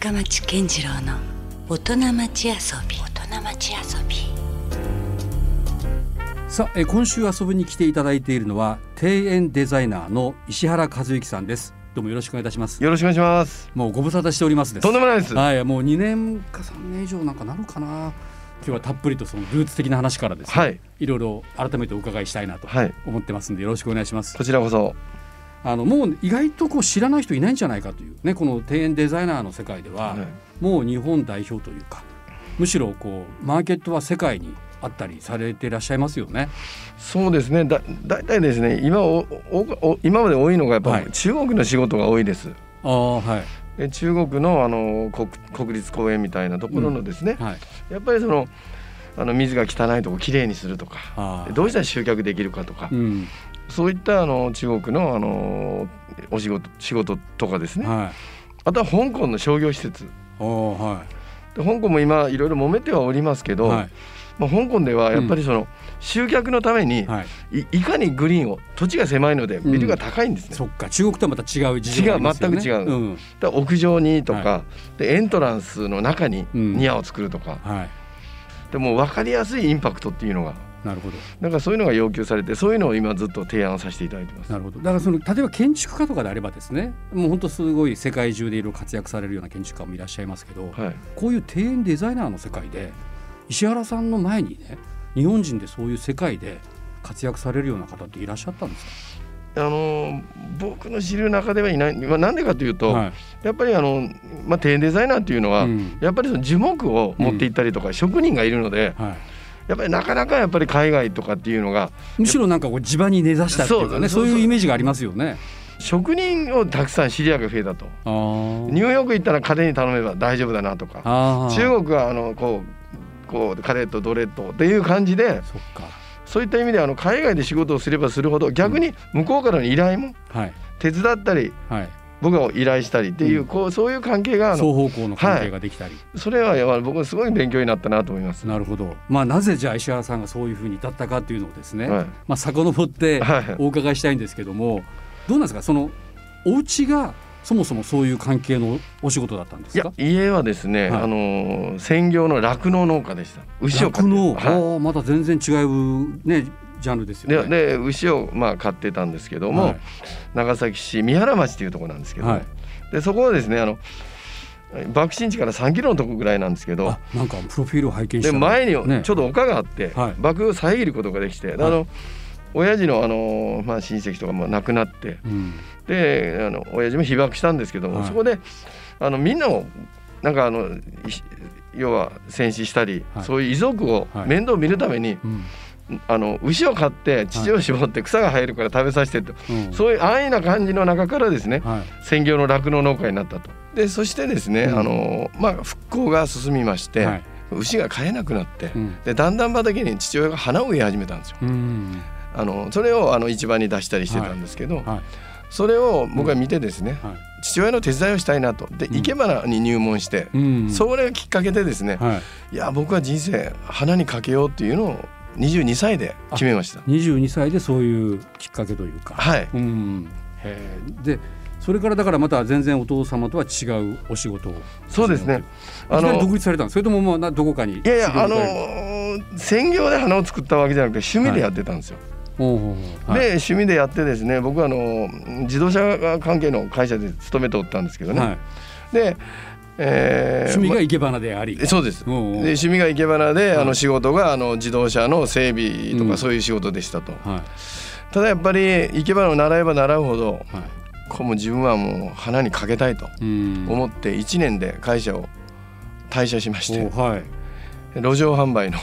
深町健次郎の大人町遊び。大人町遊び。さあえ今週遊びに来ていただいているのは庭園デザイナーの石原和之さんです。どうもよろしくお願いいたします。よろしくお願いします。もうご無沙汰しておりますです。とんでもないです。はいもう2年か3年以上なんかなるかな。今日はたっぷりとそのルーツ的な話からですね、はい、いろいろ改めてお伺いしたいなとはい。思ってますんでよろしくお願いします。こちらこそあのもう意外とこう知らない人いないんじゃないかというねこの庭園デザイナーの世界では、はい。もう日本代表というかむしろこうマーケットは世界にあったりされていらっしゃいますよね。そうですね。だだいたいですね今おおお今まで多いのがやっぱ、はい。中国の仕事が多いです。ああはい。で中国のあの国国立公園みたいなところのですね、はい。やっぱりそのあの水が汚いとこきれいにするとかどうしたら集客できるかとか、うんそういったあの中国のあのお仕事仕事とかですね、はい。あとは香港の商業施設。はで香港も今いろいろ揉めてはおりますけいど、はい。まあ、香港ではやっぱりその集客のために、はい。いいかにグリーンを土地が狭いのでビルが高いんですね、そっか。中国とはまた違う事情がね。違う全く違ううん。だ屋上にとか、はでエントランスの中にうん。庭を作るとか、はい。でも分かりやすいインパクトっていうのがなるほどなんかそういうのが要求されてそういうのを今ずっと提案させていただいてます。なるほど。だからその例えば建築家とかであればですね、もう本当すごい世界中でいろいろ活躍されるような建築家もいらっしゃいますけど、はい、こういう庭園デザイナーの世界で石原さんの前にね日本人でそういう世界で活躍されるような方っていらっしゃったんですあの僕の知る中ではいない、まあ、なんでかというと、か。はい。やっぱりあの、まあ、庭園デザイナーっていうのは、うんやっぱりその樹木を持っていったりとか、職人がいるのではい。やっぱりなかなかやっぱり海外とかっていうのがむしろなんかこう地場に根ざしたっていうかねそういうイメージがありますよね。職人をたくさん知り合いが増えたと。ニューヨーク行ったら彼に頼めば大丈夫だなとか。中国はあのこうこうカレーとドレッドっていう感じでそっか。そういった意味であの海外で仕事をすればするほど逆に向こうからの依頼もはい。手伝ったりはい僕が依頼したりっていう,、うん。こうそういう関係があ双の方向の関係ができたり、それはやっぱり僕はすごい勉強になったなと思います。なるほど。まあなぜじゃあ石原さんがそういうふうに至ったかっていうのをですね、はい。まあ遡ってはい。お伺いしたいんですけどもどうなんですか？そのお家がそもそもそういう関係のお仕事だったんでいやすか家はですね、はい。あのー専業の酪農農家でした。牛を酪農、はああまた全然違うねジャンルですい、よね。でで牛をまあ飼ってたんですけども、はい。長崎市三原町っていうところなんですけど、はい。でそこはですねあの爆心地から3キロのとこぐらいなんですけどあなんかプロフィールを拝見した。らで前にね。ちょっと丘があって、はい。爆を遮ることができて、であの親父のあの、まあ、親戚とかも亡くなってうん。であの親父も被爆したんですけども、はい。そこであのみんなをなんかあのい要は戦死したり、はい。そういう遺族をはい。面倒見るために、うんあの牛を飼って乳を絞って草が生えるから食べさせてって、うん。そういう安易な感じの中からですねはい。専業の酪農農家になったと。でそしてですね、うん。あのまあ、復興が進みまして、はい。牛が飼えなくなって、うん。でだんだん畑に父親が花を植え始めたんですよ。うん。あのそれをあの市場に出したりしてたんですけど、はい。それを僕は見てですね、はい。父親の手伝いをしたいなと。でうん。生け花に入門して、うん。それがきっかけでですね、はい。いや僕は人生花にかけようっていうのを22歳で決めました。22歳でそういうきっかけというか。はい。うん。でそれからだからまた全然お父様とは違うお仕事をそうですね。あの独立されたんです。それとももうなどこかにいやいやあの専業で花を作ったわけじゃなくて趣味でやってたんですよ。はい。で趣味でやってですね僕はあの自動車関係の会社で勤めておったんですけどね。はい。で、えー趣味が生け花であり、まそうです。で趣味が生け花で、はい。あの仕事があの自動車の整備とうん。かそういう仕事でしたと、はい。ただやっぱり生け花を習えば習うほどはい。こうもう自分はもう花にかけたいとうん。思って1年で会社を退社しまして。おはい、路上販売の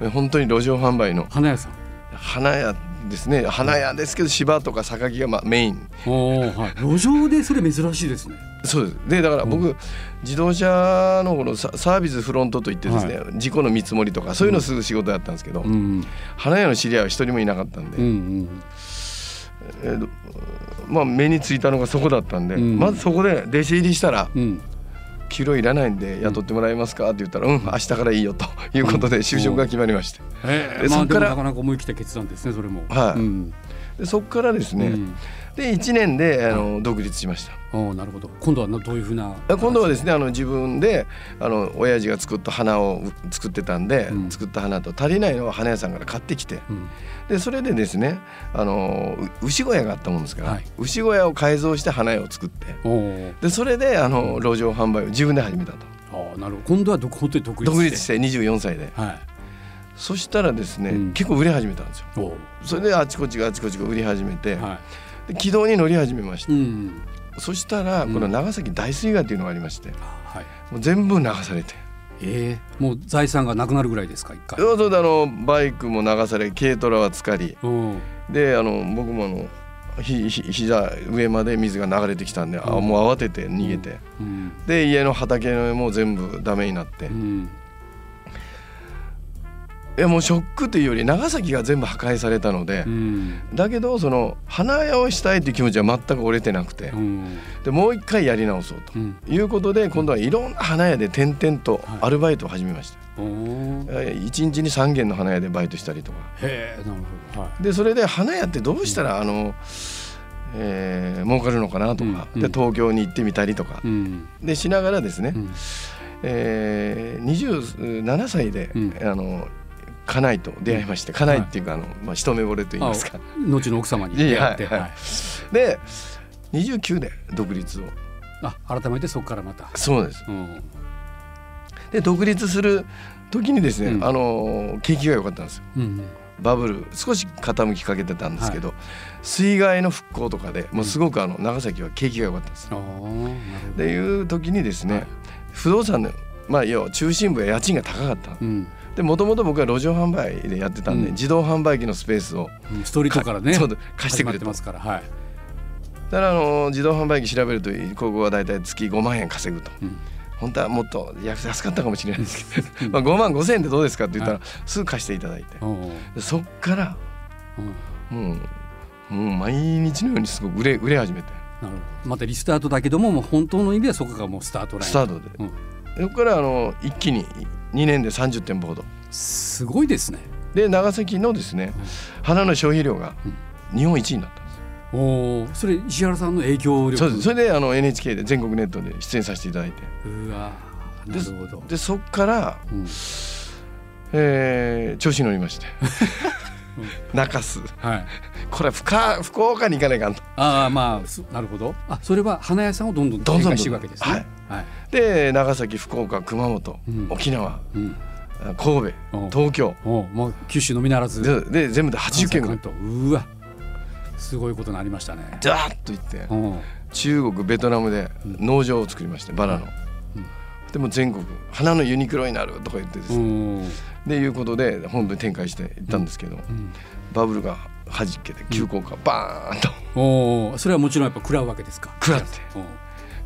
うん、本当に路上販売の。花屋さん。花屋ですね。花屋ですけど芝とか榊がまあメイン。はい。路上でそれ珍しいですねそうです。でだから僕、う自動車のこのササービスフロントといってですね、事故の見積もりとかそういうのをする仕事やったんですけど、うん花屋の知り合いは一人もいなかったんで、うんうん。えーとまあ目についたのがそこだったんで、うん。まずそこで弟子入りしたらうん。給料いらないんで雇ってもらえますかって言ったらうん明日からいいよと いうことで就職が決まりまして。ええまあでそっからなかなか思い切った決断ですねそれも。はい。うん。でそこからですね、うんで1年であの独立しました。おーなるほど。今度はなどういうふうなあ今度はですねあの自分であの親父が作った花を作ってたんで、うん。作った花と足りないのを花屋さんから買ってきてうん。でそれでですねあのう牛小屋があったもんですから、はい。牛小屋を改造して花屋を作ってでそれであの路上販売を自分で始めたと。あーなるほど。今度はど本当に独立独立して24歳で。はい。そしたらですね、うん。結構売れ始めたんですよ。それであちこちがあちこちが売り始めて、はで軌道に乗り始めました。いうん。そしたらうん。この長崎大水害っていうのがありましてあはい。もう全部流されて。ええもう財産がなくなるぐらいですか一回。そうそうであのバイクも流され軽トラは浸かり。うん。であの僕もあのひひ膝上まで水が流れてきたんで、あうん。もう慌てて逃げて、うん。で家の畑のも全部ダメになって、いうんやもうショックというより長崎が全部破壊されたので、うん。だけどその花屋をしたいっていう気持ちは全く折れてなくてう、ん。でもう一回やり直そうとうん。いうことで今度はいろんな花屋で転々とはい。アルバイトを始めました。おー。えー一日に3軒の花屋でバイトしたりとか。へえなるほど。はい。でそれで花屋ってどうしたらあの、えー儲かるのかなとか、うんで東京に行ってみたりとか、うん。でしながらですね、うん。えー、27歳で、うん。あの家内と出会いまして家内っていうか、あのまあ、一目惚れと言いますか。後の奥様に出会ってはいはい。で29で独立を。あ改めてそこからまた。そうです。うん。で独立する時にですね、うん。あの景気が良かったんですよ。うんバブル少し傾きかけてたんですけど、水害の復興とかでもうすごくあの長崎は景気が良かったんです。ああなるほっていう時にですね、はい。不動産のまあ要は中心部は家賃が高かった。どうんでもともと僕は路上販売でやってたんで、うん。自動販売機のスペースをうんストリートからねそうだ貸してくれてますからはい。だからあの自動販売機調べるとここはだいたい月5万円稼ぐと。うん。本当はもっと安安かったかもしれないですけど、まあ5万5千円でどうですかって言ったら、はすぐ貸していただいて。そっからうん。もうもう毎日のようにすごく売れ売れ始めて。なるほど。またリスタートだけどももう本当の意味ではそこがもうスタートライン。スタートで、うん。そこからあの一気に2年で30店舗ほど。すごいですね。で長崎のですね、花の消費量が日本一位になったんです。おおそれ石原さんの影響力。そうです。それであの NHK で全国ネットで出演させていただいて。うわなるほど。でそっから、うん。えー調子に乗りまして。中洲はい。これは福岡福岡に行かないかんと。ああまあすなるほど。あそれは花屋さんをどんどんどんどん展開していくわけですね。はいで長崎福岡熊本、うん。沖縄うん。神お戸東京。おもう九州のみならず。でで全部で80件ぐらい。うわ。すごいことになりましたね。ザーッと行って。う。ん中国ベトナムで農場を作りましてバラの、うん。でも全国花のユニクロになるとか言ってです。う。ね、んでいうことで本部に展開していったんですけど、うん。バブルが弾けて急降下バーンと。おおそれはもちろんやっぱ食らうわけですか？食らって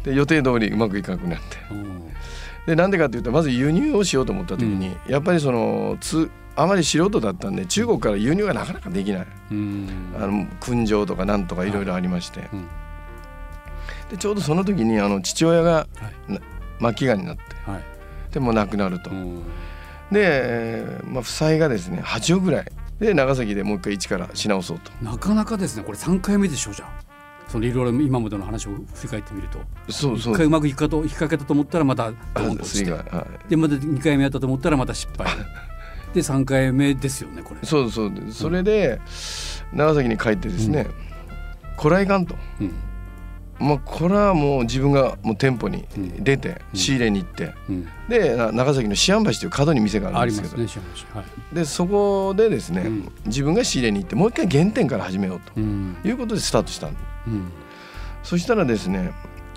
で予定通りうまくいかなくなって。でなんでかっていうとまず輸入をしようと思った時に、やっぱりそのつあまり素人だったんで中国から輸入がなかなかできない。うん。あの燻蒸とかなんとかいろいろありまして、うん。でちょうどその時にあの父親がはい。な末期がんになって。はい。でもう亡くなると、うん。で、えーまあ、負債がですね8億ぐらい。で長崎でもう一回一からし直そうと。なかなかですね。これ3回目でしょうじゃんそのいろいろ今までの話を振り返ってみると1そうそう。回うまくいくかと引っ掛けたと思ったらまたドーンとてでまた2回目やったと思ったらまた失敗。で3回目ですよねこれ。そうそうそれで長崎に帰ってですね、こらいかんと、うんまあ、これはもう自分がもう店舗にうん。出て仕入れに行って、うん。でな長崎の思案橋という角に店がああるんですけど。ねはい。でそこでですね、うん。自分が仕入れに行ってもう一回原点から始めようとうん。いうことでスタートしたんうん。そしたらですね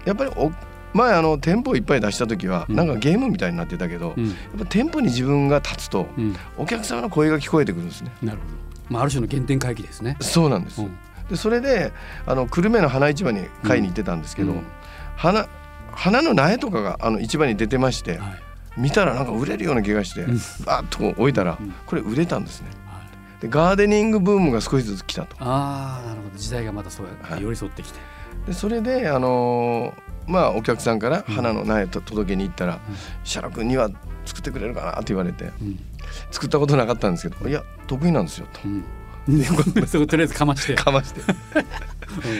やっぱりお前あの店舗いっぱい出した時は、うん。なんかゲームみたいになってたけど、うん。やっぱ店舗に自分が立つとうん。お客様の声が聞こえてくるんですね。なるほど。まあある種の原点回帰ですね。そうなんです、うんでそれであの久留米の花市場に買いに行ってたんですけど、うん。花花の苗とかがあの市場に出てまして、はい。見たらなんか売れるような気がして、うん。バーッと置いたら、うん。これ売れたんですね。はい。でガーデニングブームが少しずつ来たと。ああなるほど。時代がまたそうやってはい。寄り添ってきて。でそれであのーまあお客さんから花の苗と届けに行ったら「石原君には作ってくれるかな?」って言われてうん。作ったことなかったんですけど「いや得意なんですよ」と。うん「そことりあえずかまして。かまして。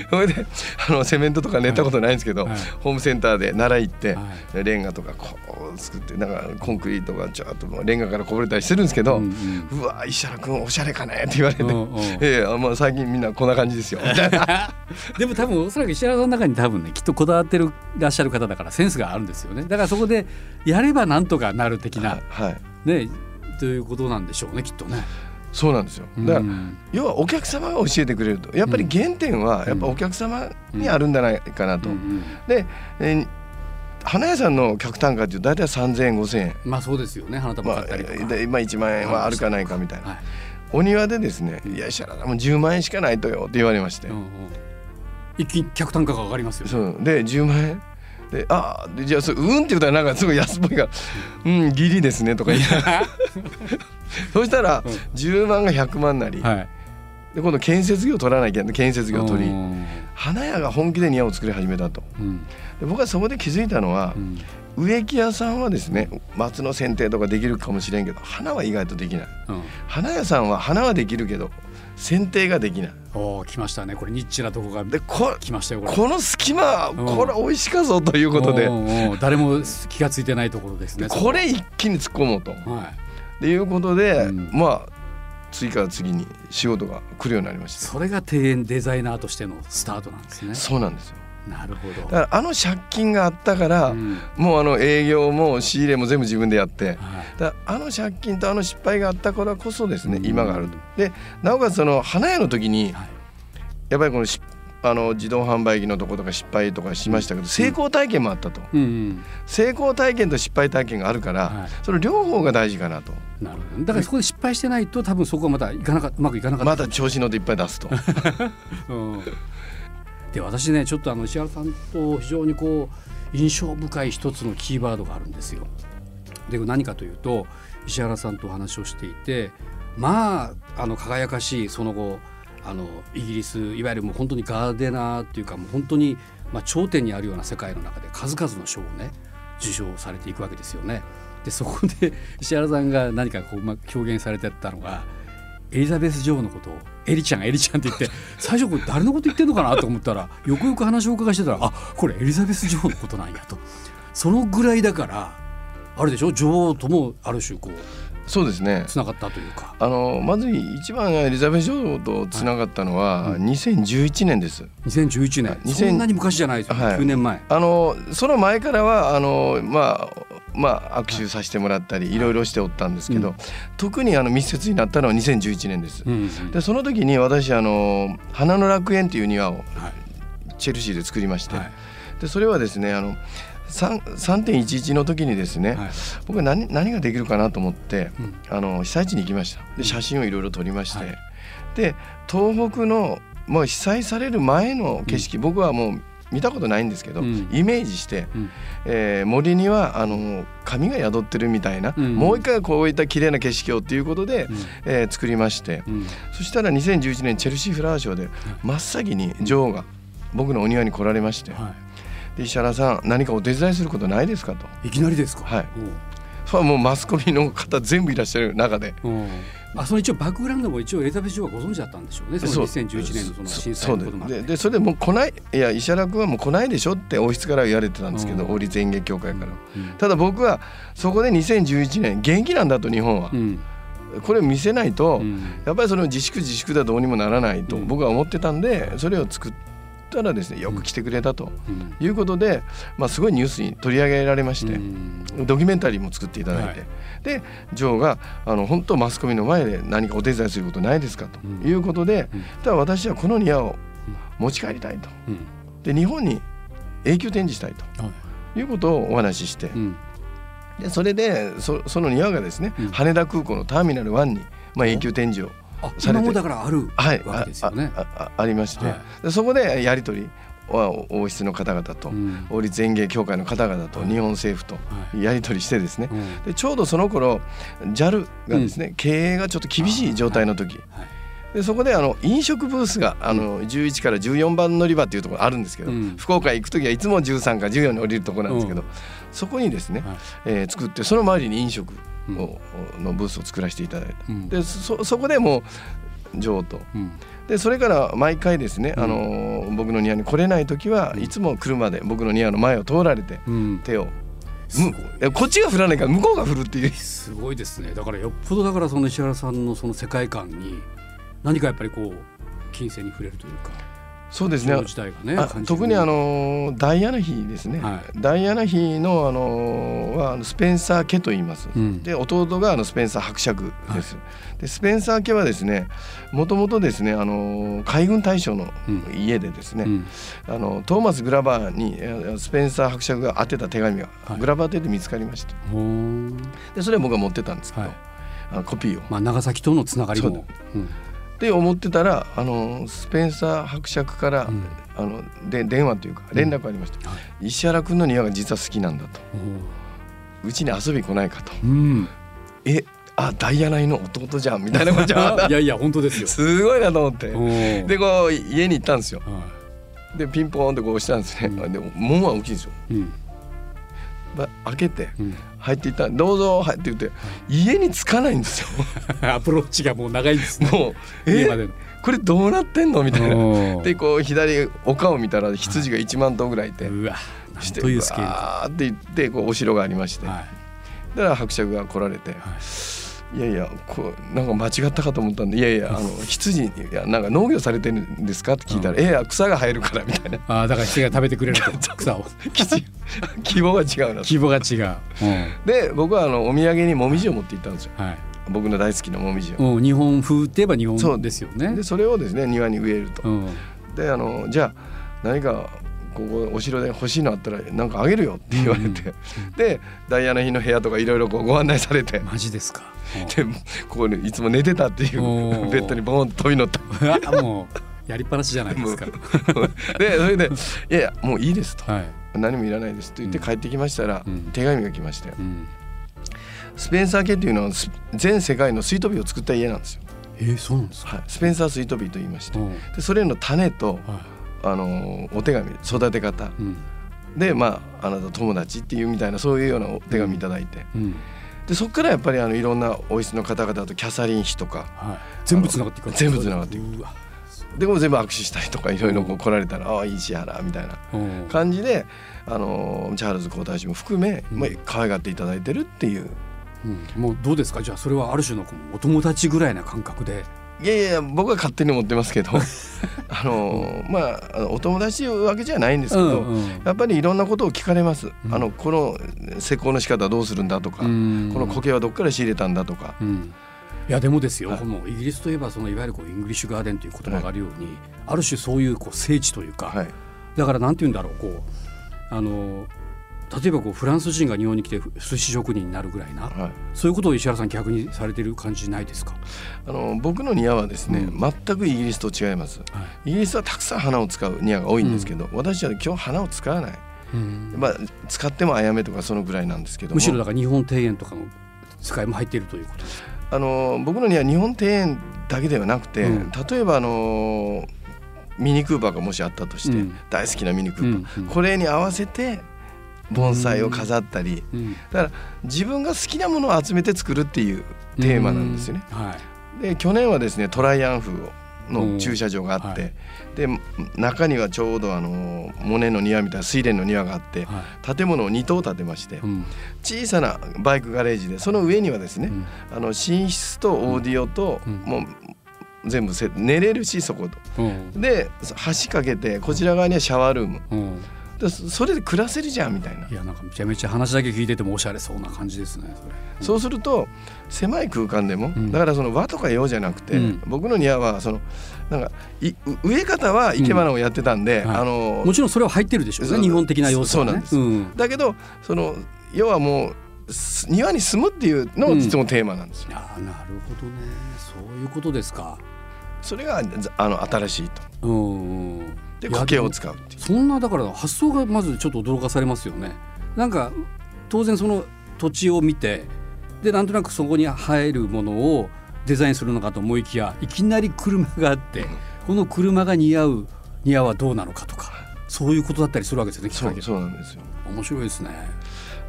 それであのセメントとか練ったことないんですけど、ホームセンターで習い行って、はレンガとかこう作ってなんかコンクリートがちょっとレンガからこぼれたりしてるんですけど、ううん。わ石原君おしゃれかねって言われて、ええまあ、最近みんなこんな感じですよ。みたいなでも多分おそらく石原さんの中に多分ねきっとこだわってるらっしゃる方だからセンスがあるんですよね。だからそこでやればなんとかなる的なはい。ねということなんでしょうねきっとね。そうなんですよ。だから、うん要はお客様が教えてくれると。やっぱり原点はやっぱお客様にあるんじゃないかなと。うんで、えー花屋さんの客単価って大体3,000円5,000円。まあそうですよね。花束まあ、買ったりとか。で今1万円はあるかないかみたいな、はい。お庭でですね「いや石原さんもう10万円しかないとよ」って言われまして、うんうん。一気に客単価が上がりますよね。そう。で10万円？で「ああじゃあそれうん」って言ったらなんかすごい安っぽいから「うんギリですね」とか言いながらそしたらうん。10万が100万なり、はい。で今度建設業取らなきゃ建設業取り。うん。花屋が本気で庭を作り始めたと。うん。で僕はそこで気づいたのはう、ん。植木屋さんはですね松の剪定とかできるかもしれんけど花は意外とできない。うん。花屋さんは花はできるけど剪定ができない。おお来ましたね。これニッチなとこがでこ来ましたよこれ。この隙間うん。これ美味しかぞということで。誰も気がついてないところですね。これ一気に突っ込もうと。はい。っていうことで、うん。まあ次から次に仕事が来るようになりました。それが庭園デザイナーとしてのスタートなんですね。そうなんですよなるほど。だからあの借金があったから、うん。もうあの営業も仕入れも全部自分でやってはい。だあの借金とあの失敗があったからこそですね、うん。今があると。でなおかつその花屋の時にはい。やっぱりこのしあの自動販売機のとことか失敗とかしましたけど、成功体験もあったと。うんうん。成功体験と失敗体験があるから、はい。その両方が大事かなと。なるほど。だからそこで失敗してないと多分そこはまたいかなかうまくいかなかった。また調子乗っていっぱい出すと。うんで私ねちょっとあの石原さんと非常にこう印象深い一つのキーワードがあるんですよ。で何かというと石原さんとお話をしていてまああの輝かしいその後あのイギリスいわゆるもう本当にガーデナーっていうかもう本当に、まあ、頂点にあるような世界の中で数々の賞をね受賞されていくわけですよね。でそこで石原さんが何かこう、ま、表現されてたのがエリザベス女王のことをエリちゃんエリちゃんって言って 最初これ誰のこと言ってんのかなと思ったらよくよく話をお伺いしてたらあこれエリザベス女王のことなんやと。そのぐらいだからあれでしょ？女王ともある種こうそうですね。つながったというか。あのまず一番エリザベス女王とつながったのははい。2011年です。2011年。2000そんなに昔じゃないですよ、はい。9年前。あのその前からはあのまあまあ握手させてもらったりい。ろいろしておったんですけど、うん。特にあの密接になったのは2011年です。うんうん。でその時に私あの花の楽園という庭をはい。チェルシーで作りまして、はい。でそれはですねあの3 3.11の時にですね、はい。僕は何何ができるかなと思ってうん。あの被災地に行きました。で写真をいろいろ撮りまして、はい。で東北のもう被災される前の景色、僕はもう見たことないんですけど、うん。イメージして、うん。えー森にはあの神が宿ってるみたいな、うん。もう一回こういった綺麗な景色をっていうことで、うん。えー作りまして、うん。そしたら2011年チェルシーフラワーショーで真っ先に女王が僕のお庭に来られまして、はで石原さん何かお手伝いすることないですかと。い、いきなりですか？はいそれはもうマスコミの方全部いらっしゃる中で。うん。うんあその一応バックグラウンドも一応エリザベス女王はご存知だったんでしょうね。その2011年のその震災のこともあって。ででそれでもう来ないいや石原君はもう来ないでしょって王室からは言われてたんですけどうん。王立演芸協会から。うん。ただ僕はそこで2011年元気なんだと日本は、うん。これを見せないと、うん。やっぱりその自粛自粛ではどうにもならないとうん。僕は思ってたんでそれを作ったらですねよく来てくれたとうん。いうことで、まあ、すごいニュースに取り上げられまして、うん。ドキュメンタリーも作っていただいて、はい。で女王があの本当マスコミの前で何かお手伝いすることないですかとうん。いうことで、うん。ただ私はこの庭を持ち帰りたいと。うん。で日本に永久展示したいはい。ということをお話しして、うん。でそれでそその庭がですね、うん。羽田空港のターミナル1に、まあ、永久展示を今もだからあるはい、わけですよね。あああありまして、はい。でそこでやり取りは王室の方々と、うん。王立園芸協会の方々とはい。日本政府とはい。やり取りしてですね、うん。でちょうどその頃 JAL がですね、経営がちょっと厳しい状態の時、はい。でそこであの飲食ブースがあの11から14番乗り場っていうところあるんですけど、うん。福岡へ行く時はいつも13か14に降りるところなんですけど、うん。そこにですね、はい。えー作ってその周りに飲食。を、のブースを作らせていただいた。うん。でそそこでもうジョーと。うん。でそれから毎回ですね、うん。あの僕の庭に来れない時は、うん。いつも車で僕の庭の前を通られてうん。手を。こっちが振らないから向こうが振るっていう。すごいですね。だからよっぽどだからその石原さんのその世界観に何かやっぱりこう金銭に触れるというかそうですね。ね特にあのダイアナ妃ですね、はダイアナ妃のあのはスペンサー家と言います、うん。で弟があのスペンサー伯爵です、でスペンサー家はですねもともとですねあの海軍大将の家でですね、うん。あのトーマス・グラバーにえスペンサー伯爵が宛てた手紙が、はい。グラバー邸で見つかりましたでそれは僕が持ってたんですけど、はい。あのコピーを。まあ長崎とのつながりも。うんで思ってたらあのスペンサー伯爵から、うん。あので電話というか連絡がありました、はい。石原君の庭が実は好きなんだと。おう。ちに遊び来ないかと。ーうん。えあダイアナ妃の弟じゃんみたいなことじゃ いやいや本当ですよ。すごいなと思って。でこう家に行ったんですよ。はでピンポーンってこう押したんですね、うん。で門は大きいんですよ、いうん。ま開けてうん入っていったどうぞ入って言って家に着かないんですよ。アプローチがもう長いんですね。もうえ家まで。のこれどうなってんのみたいな。でこう左丘を見たら羊が1万頭ぐらいいて、うわなんしてというスケール。かわーって言ってこうお城がありまして、はだから伯爵が来られて。いはいいやいやこうなんか間違ったかと思ったんでいやいや あの羊いやなんか農業されてるんですか？って聞いたら、うん。草が生えるからみたいな。ああだから人が食べてくれると 草を。希望 が違うなと。規模が違う、うん。で僕はあのお土産にもみじを持って行ったんですよ。はい。僕の大好きなもみじを。うん、日本風って言えば日そう。本ですよね。でそれをですね庭に植えると。うん。であのじゃあ何かここお城で欲しいのあったらなんかあげるよって言われて、でダイアナ妃の部屋とかいろいろご案内されて。マジですか、でここにいつも寝てたっていうベッドにボーンと飛び乗ったもうやりっぱなしじゃないですか。でそれで「いやいやもういいです」と。はい、「何もいらないです」と言って帰ってきましたら、うん。手紙が来ましてうん、スペンサー家っていうのはス全世界のスイートピーを作った家なんですよ、えー、そうなんですか、はい、スペンサースイートピーと言いまして。うん。でそれの種とはあのお手紙育て方。いうん。でまああなた友達っていうみたいなそういうようなお手紙いただいて。うん。でそこからやっぱりあのいろんな王室の方々とキャサリン妃とか。はい、全部つながっていく全部繋がっていく。でも全部握手したりとかいろいろこう来られたら「ああいい石原」みたいなうん。感じであのチャールズ皇太子も含め、うん。まあ、可愛がっていただいてるっていう。うん、もうどうですか？じゃあそれはある種のお友達ぐらいな感覚でいやいや僕は勝手に思ってますけど あのまあお友達というわけじゃないんですけど、うんうん。やっぱりいろんなことを聞かれます、うん。あのこの施工の仕方はどうするんだとか、うん。この苔はどっから仕入れたんだとか、うん。いやでもですよ、はい。もうイギリスといえばそのいわゆるこうイングリッシュガーデンという言葉があるように、ある種そういうこう聖地というか、はい、だからなんて言うんだろうこうあの例えばこうフランス人が日本に来て寿司職人になるぐらいな。はい、そういうことを石原さん逆にされてる感じないですか、あの僕の庭はですね、うん。全くイギリスと違います。はい。イギリスはたくさん花を使う庭が多いんですけど、私は今日花を使わない、うん。まあ、使ってもあやめとかそのぐらいなんですけども。むしろだから日本庭園とかの使いも入っているということですか？あの僕の庭は日本庭園だけではなくて、うん。例えばあのミニクーパーがもしあったとして、うん。大好きなミニクーパー、うんうん。これに合わせて盆栽を飾ったり、うん。だから自分が好きなものを集めて作るっていうテーマなんですよね。うん。はい。で去年はですねトライアン風の駐車場があって、はい。で中にはちょうどあのモネの庭みたいな睡蓮の庭があって、はい。建物を2棟建てまして、うん。小さなバイクガレージでその上にはですね、うん。あの寝室とオーディオと、うん。もう全部せ寝れるしそこと。うん。で橋かけてこちら側にはシャワールームそそれで暮らせるじゃんみたいな。いやなんかめちゃめちゃ話だけ聞いててもおしゃれそうな感じですねそうすると狭い空間でも、ん。だからその和とか洋じゃなくて、うん。僕の庭はそのなんかいう植え方は生け花をやってたんで、あのもちろんそれは入ってるでしょ。うね日本的な要素そうなんです。うん。だけどその要はもうす庭に住むっていうのも実もテーマなんですよ。いやーなるほどね。そういうことですか。それがざあの新しいと。うんうんでを使うっていう。そんなだから発想がまずちょっと驚かされますよね。なんか当然その土地を見てでなんとなくそこに入るものをデザインするのかと思いきやいきなり車があってこの車が似合う似合うはどうなのかとかそういうことだったりするわけですよねそうそうなんですよ。面白いですね。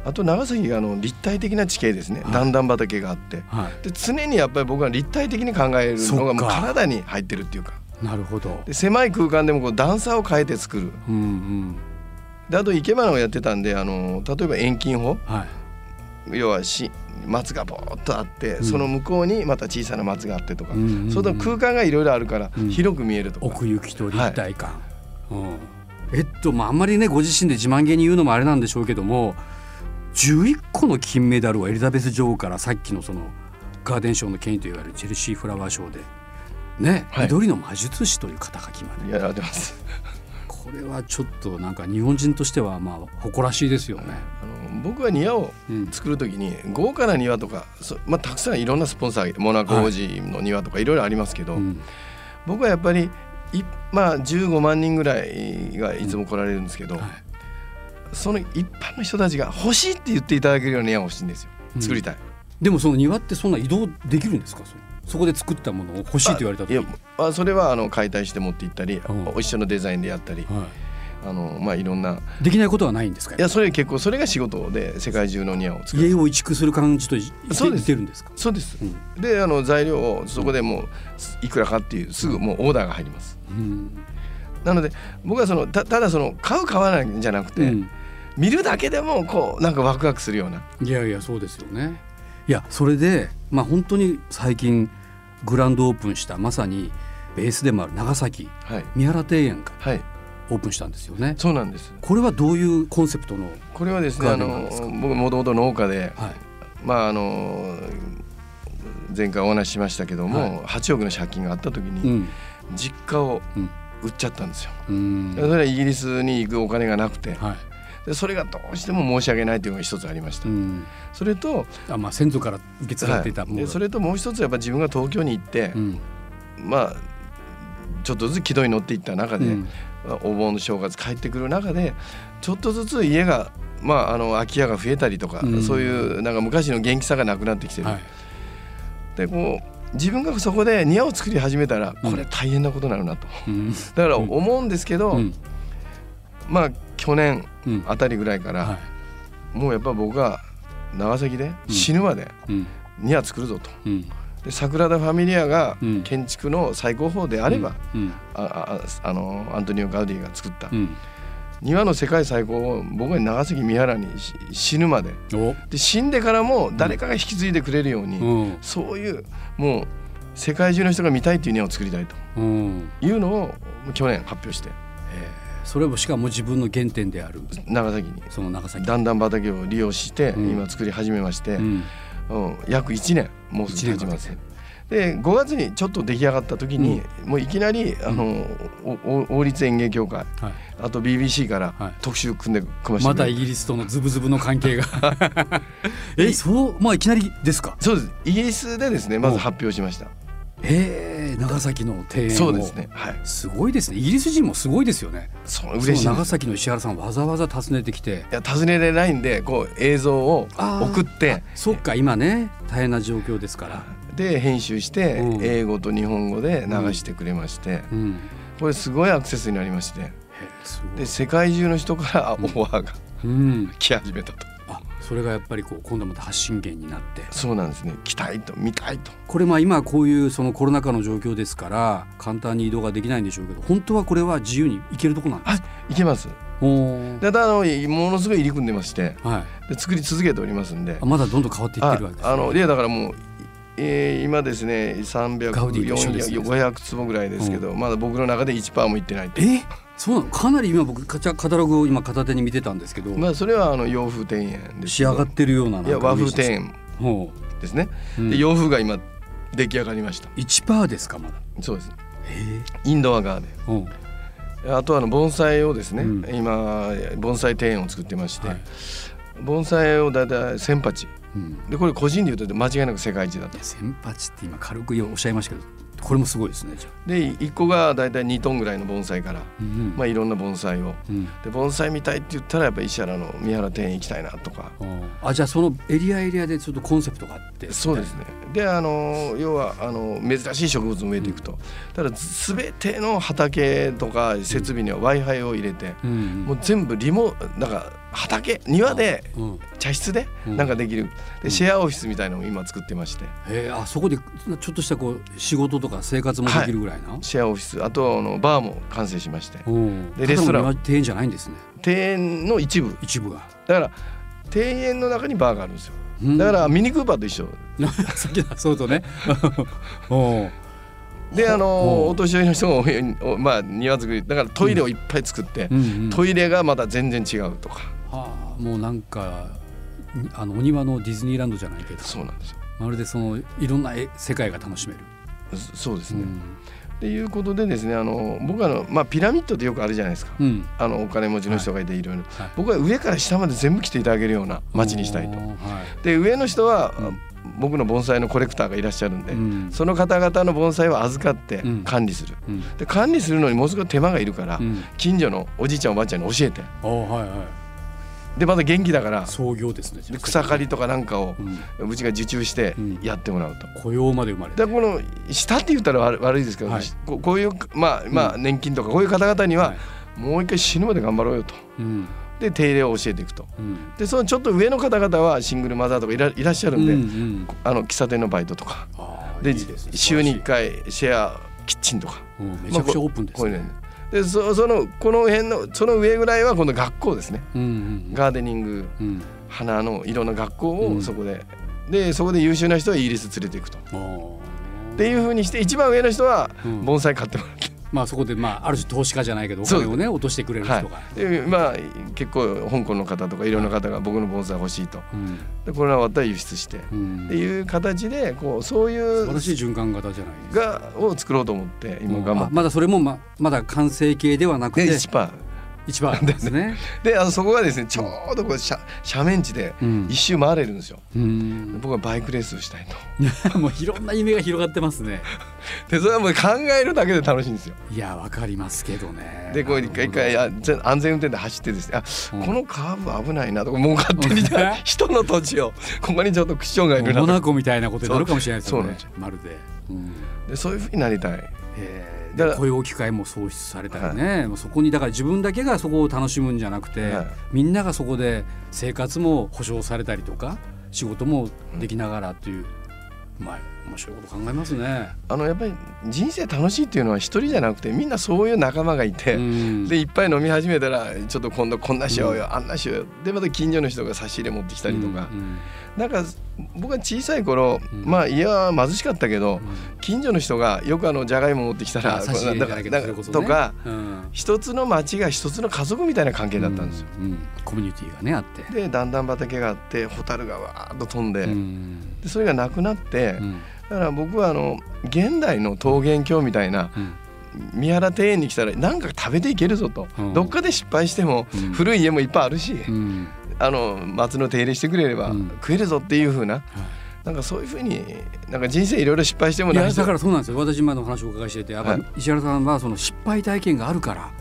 あと長崎があの立体的な地形ですね、はい。段々畑があって。はい。で常にやっぱり僕は立体的に考えるのがもう体に入ってるっていうかなるほど。で狭い空間でもこう段差を変えて作る。うんうん。であと生け花をやってたんであの例えば遠近法。はい。要はし松がぼーっとあって、うん。その向こうにまた小さな松があってとか、うんうんうん。その空間がいろいろあるからうん。広く見えるとか、奥行きと立体感、うん、えっとまああんまりねご自身で自慢げに言うのもあれなんでしょうけども11個の金メダルをエリザベス女王からさっきのそのガーデン賞の権威といわれるチェルシーフラワー賞でね、はい。緑の魔術師という肩書きまで。やられてます。これはちょっとなんか日本人としてはまあ誇らしいですよね。あの僕は庭をうん。作る時に豪華な庭とかそ、まあ、たくさんいろんなスポンサーモナコ王子の庭とかいろいろありますけど、うん。僕はやっぱりいまあ15万人ぐらいがいつも来られるんですけど、はい。その一般の人たちが欲しいって言っていただけるような庭が欲しいんですよ。うん。作りたい。でもその庭ってそんな移動できるんですか？そこで作ったものを欲しいと言われた時いやあそれはあの解体して持って行ったり、一緒のデザインでやったり、はあのまあいろんな。い、できないことはないんですか？いやそれ結構それが仕事で世界中の庭を作る。家を移築する感じといそうでするんですか、そうです。うん。であの材料をそこでもういくらかっていうすぐもうオーダーが入ります。うん。なので僕はそのたただその買う買わないんじゃなくて、うん。見るだけでもこうなんかワクワクするような。いやいやそうですよねいやそれでまあ本当に最近グランドオープンしたまさにベースでもある長崎はい。三原庭園がはい。オープンしたんですよね。そうなんです。これはどういうコンセプトのこれはですねガあの僕もともと農家ではい。まああの前回お話ししましたけども、はい。8億の借金があった時うにん。実家をうん。売っちゃったんですよ。うん。それはイギリスに行くお金がなくてはい。でそれがどうしても申し訳ないというのが一つありました。うん。それと、あまあ先祖から受け継がれていたはい。でそれともう一つやっぱ自分が東京に行って、うん。まあちょっとずつ軌道に乗っていった中で、うん。まあお盆の正月帰ってくる中でちょっとずつ家がまああの空き家が増えたりとか、うん。そういうなんか昔の元気さがなくなってきてる。はい。でこう自分がそこで庭を作り始めたらうん。これ大変なことになるなと、うん。だから思うんですけど、うん。まあ去年うんあたりぐらいから、はい。もうやっぱ僕は長崎で死ぬまでうん。庭作るぞと。うん。でサグラダ・ファミリアがうん。建築の最高峰であれば、うん。あああのアントニオ・ガウディが作った。うん。庭の世界最高を僕は長崎三原にし死ぬまで。お。で死んでからも誰かが引き継いでくれるように、うん。そういうもう世界中の人が見たいっていう庭を作りたいとうん。いうのを去年発表してそれもしかも自分の原点である。長崎に。その長崎。段々畑を利用してうん。今作り始めまして、うん。うん。約1年もうすぐ経ちます。で5月にちょっと出来上がった時に、もういきなりあの、王立園芸協会はい。あと BBC からはい。特集組んで組ましてまたイギリスとのズブズブの関係が。えそう？まあいきなりですか？そうです。イギリスでですねまうんず発表しましたえー、長崎の庭園を。そうですね。はい。すごいですね。イギリス人もすごいですよね。そう嬉しい長崎の石原さんわざわざ訪ねてきて。いや尋ねれないんでこう映像を送って。そっか今ね大変な状況ですから。で編集してうん。英語と日本語で流してくれまして。うん。これすごいアクセスになりまして。で世界中の人からオファーがうん。来始めたと。あそれがやっぱりこう今度また発信源になって。そうなんですね。来たいと見たいと。これまあ今こういうそのコロナ禍の状況ですから簡単に移動ができないんでしょうけど本当はこれは自由に行けるとこなんですか？いけます。でただあのものすごい入り組んでましてはい。で作り続けておりますんで。あまだどんどん変わっていってるわけです、ね、あのいやだからもう、えー今ですね300ガウディと一緒ですね。500坪ぐらいですけど、まだ僕の中で1%もいってないと。え？そうかなり今僕カチャカタログを今片手に見てたんですけど、まあそれはあの洋風庭園です仕上がってるようないや和風庭園ほですね、う、うん。で洋風が今出来上がりました。1%ですかまだ？そうです。え。インドアガーデン。あとはあの盆栽をですね、うん。今盆栽庭園を作ってまして、はい。盆栽をだいたい1000鉢うん。でこれ個人で言うと間違いなく世界一だと。いや千八って今軽くおっしゃいましたけどこれもすごいですねで1個がだいたい2トンぐらいの盆栽から、うんまあ、いろんな盆栽を。うん。で盆栽見たいって言ったらやっぱ石原の三原庭園行きたいなとか。うんあじゃあそのエリアエリアでちょっとコンセプトがあってそうですね。であの要はあの珍しい植物を植えていくと、ただ全ての畑とか設備には w i f i を入れて、うん。もう全部リモなんか畑庭でうん。茶室でうん。なんかできる、でシェアオフィスみたいなのを今作ってまして。へえあそこでちょっとしたこう仕事とか生活もできるぐらいな、シェアオフィス。あとあのバーも完成しまして。うん。でレストラン。庭庭園じゃないんですね。庭園の一部。一部が。だから庭園の中にバーがあるんですよ。うん。だからミニクーパーと一緒。さっきのそうとね。であほのう。お年寄りの人が多いおまあ庭作り。だからトイレをいっぱい作って、うんうん。トイレがまた全然違うとかはあ、もうなんかにあのお庭のディズニーランドじゃないけどそうなんですよ。まるでそのいろんな絵世界が楽しめる。そそうですね、うん。っていうことでですねあの僕はあの、まあ、ピラミッドってよくあるじゃないですか、うん。あのお金持ちの人がいていろいろ。はい。僕は上から下まで全部来ていただけるような街にしたいと。はい。で上の人は、うん。僕の盆栽のコレクターがいらっしゃるんで、うん。その方々の盆栽を預かってうん。管理する、うん。で管理するのにものすごい手間がいるから、うん。近所のおじいちゃんおばあちゃんに教えて。はいはいでまた元気だから創業ですね。で草刈りとかなんかをうちが受注してうん。やってもらうと。雇用まで生まれて。でこの下って言ったら悪悪いですけど、はい。ここういうまあまあ年金とかこういう方々にははい。もう一回死ぬまで頑張ろうよと。うん。で手入れを教えていくと。うん。でそのちょっと上の方々はシングルマザーとかいらいらっしゃるんで、うんうん。あの喫茶店のバイトとか。でね。週に1素回シェアキッチンとか。うんめちゃくちゃオープンですこういうのね。でそそのこの辺のその上ぐらいは今度学校ですね。うんうんガーデニングうん。花の色の学校うん。をそこで、でそこで優秀な人はイギリス連れていくと。っていうふうにして一番上の人はうん。盆栽買ってもらって、まあそこでまあある種投資家じゃないけどお金をね落としてくれる人はが。い、でまあ結構香港の方とかい。ろんな方が僕の盆栽欲しいと。うん。でこれは終わったら輸出して。っうん。ていう形でこうそういう素晴らしい循環型じゃないですか。がを作ろうと思って今頑張って。あまだそれもままだ完成形ではなくて。で一番 ですね。であのそこがですねちょうどこう斜斜面地でうん一周回れるんですよ。うん僕はバイクレースをしたいと。もういろんな夢が広がってますね。でそれはもう考えるだけで楽しいんですよ。いやわかりますけどね。でこう一回一回安全運転で走ってですねあ、うんこのカーブ危ないなとかもう勝手に人の土地をここにちょっとクッションがいるなとかモナコみたいなことになるかもしれないですよね。まるで。うんでそういうふうになりたい。えーだからで雇用機会も創出されたりね、もうそこにだから自分だけがそこを楽しむんじゃなくて、はい。みんながそこで生活も保障されたりとか仕事もできながらっていう、まあ面白いこと考えますね。あのやっぱり人生楽しいっていうのは一人じゃなくてみんなそういう仲間がいて、うん。でいっぱい飲み始めたらちょっと今度こんなしようよ、あんなしようよ。でまた近所の人が差し入れ持ってきたりとか、うん。なんか僕は小さい頃、うん。まあ家は貧しかったけど、うん。近所の人がよくあのじゃがいも持ってきたらあ差し入れじゃないけどだからそれこそね。とかうん。一つの町が一つの家族みたいな関係だったんですよ。うん。うん。コミュニティがねあって。で段々畑があってホタルがわーっと飛んで,、うん。でそれがなくなって、うん。だから僕はあの現代の桃源郷みたいなうん。三原庭園に来たら何か食べていけるぞと、うん。どっかで失敗してもうん。古い家もいっぱいあるし、うんあの松の手入れしてくれればうん。食えるぞっていう風なはい。なんかそういう風になんか人生いろいろ失敗してもな。い人だからそうなんですよ。私今の話をお伺いしててやっぱはい。石原さんはその失敗体験があるから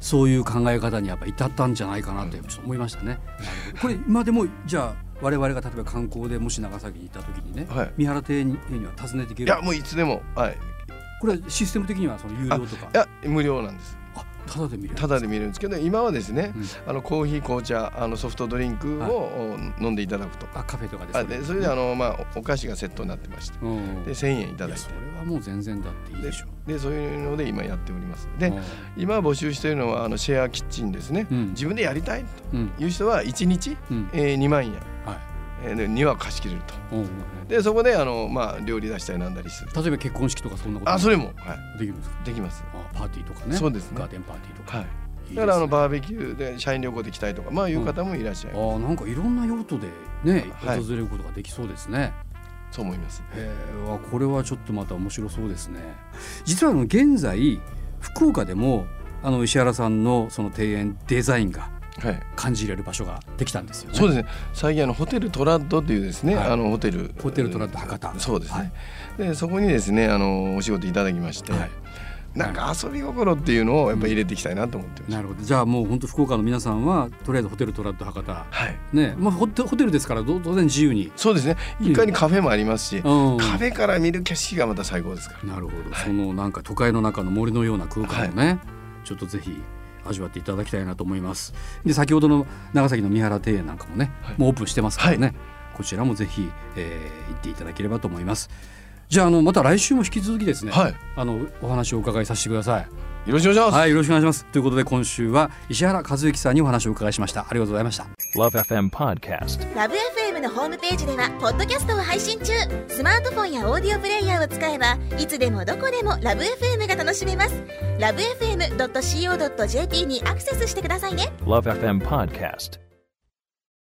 そういう考え方にやっぱ至ったんじゃないかなって思いましたね。これ今でもじゃあ我々が例えば観光でもし長崎に行った時にね、はい。三原邸にには訪ねていける。いやもういつでもはい。これはシステム的にはその有料とか？いや無料なんです。あただで見れるただで見れるんですけど今はですね、うん。あのコーヒー紅茶あのソフトドリンクを飲んでいただくと。あカフェとかであでそれであの、まあ、おお菓子がセットになってまして。うん。で1000円いただいて。それはもう全然だっていいでしょでそういうので今やっております。でうん。今募集しているのはあのシェアキッチンですね、うん。自分でやりたいうん。という人は1日、うん。えー、2万円、はいえーで2は貸し切れると。うんうんでそこであの、まあ、料理出したりなんだりする例えば結婚式とかそんなこと？あそれも、はできるんですか？い、できます。あパーティーとかね。そうですね。ガーデンパーティーとか、はい。いいだからあのバーベキューで社員旅行で来たいとかまあいう方もいらっしゃいます、あーなんかいろんな用途でねはい。訪れることができそうですね。そう思います。へえわこれはちょっとまた面白そうですね。実はあの現在福岡でもあの石原さんのその庭園デザインがはい感じれる場所ができたんですよね。そうですね。最近あのホテルトラッドというですね、はい。あのホテル。ホテルトラッド博多。そうですね、はい。でそこにですねあのお仕事いただきまして、はい。なんか遊び心っていうのをやっぱり入れていきたいなと思ってます、なるほど。じゃあもう本当福岡の皆さんはとりあえずホテルトラッド博多。はい。ね。まあホテホテルですからど当然自由に。そうですね。1階にカフェもありますし、うん。カフェから見る景色がまた最高ですから。なるほど、はい。そのなんか都会の中の森のような空間をね、ちょっとぜひ味わっていただきたいなと思います。で先ほどの長崎の三原庭園なんかもね、もうオープンしてますからね、こちらもぜひ、えー行っていただければと思いますじゃああのまた来週も引き続きですね、はい。あのお話をお伺いさせてください。よろしくお願いします、はいよろしくお願いします。ということで今週は石原和之さんにお話をお伺いしました。ありがとうございました。Love FM Podcast. ラブ f m のホームページではポッドキャストを配信中。スマートフォンやオーディオプレイヤーを使えばいつでもどこでもラブ f m が楽しめます。ラブ FM.co.jp にアクセスしてくださいね。Love FM Podcast.